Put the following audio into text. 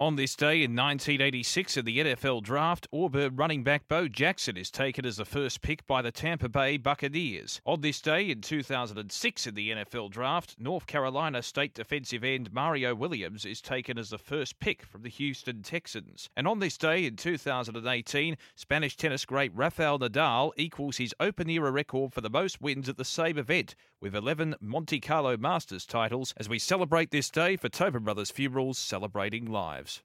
On this day in 1986 in the NFL draft, Auburn running back Bo Jackson is taken as the first pick by the Tampa Bay Buccaneers. On this day in 2006 in the NFL draft, North Carolina state defensive end Mario Williams is taken as the first pick from the Houston Texans. And on this day in 2018, Spanish tennis great Rafael Nadal equals his open era record for the most wins at the same event with 11 Monte Carlo Masters titles as we celebrate this day for Tobin Brothers Funerals celebrating lives.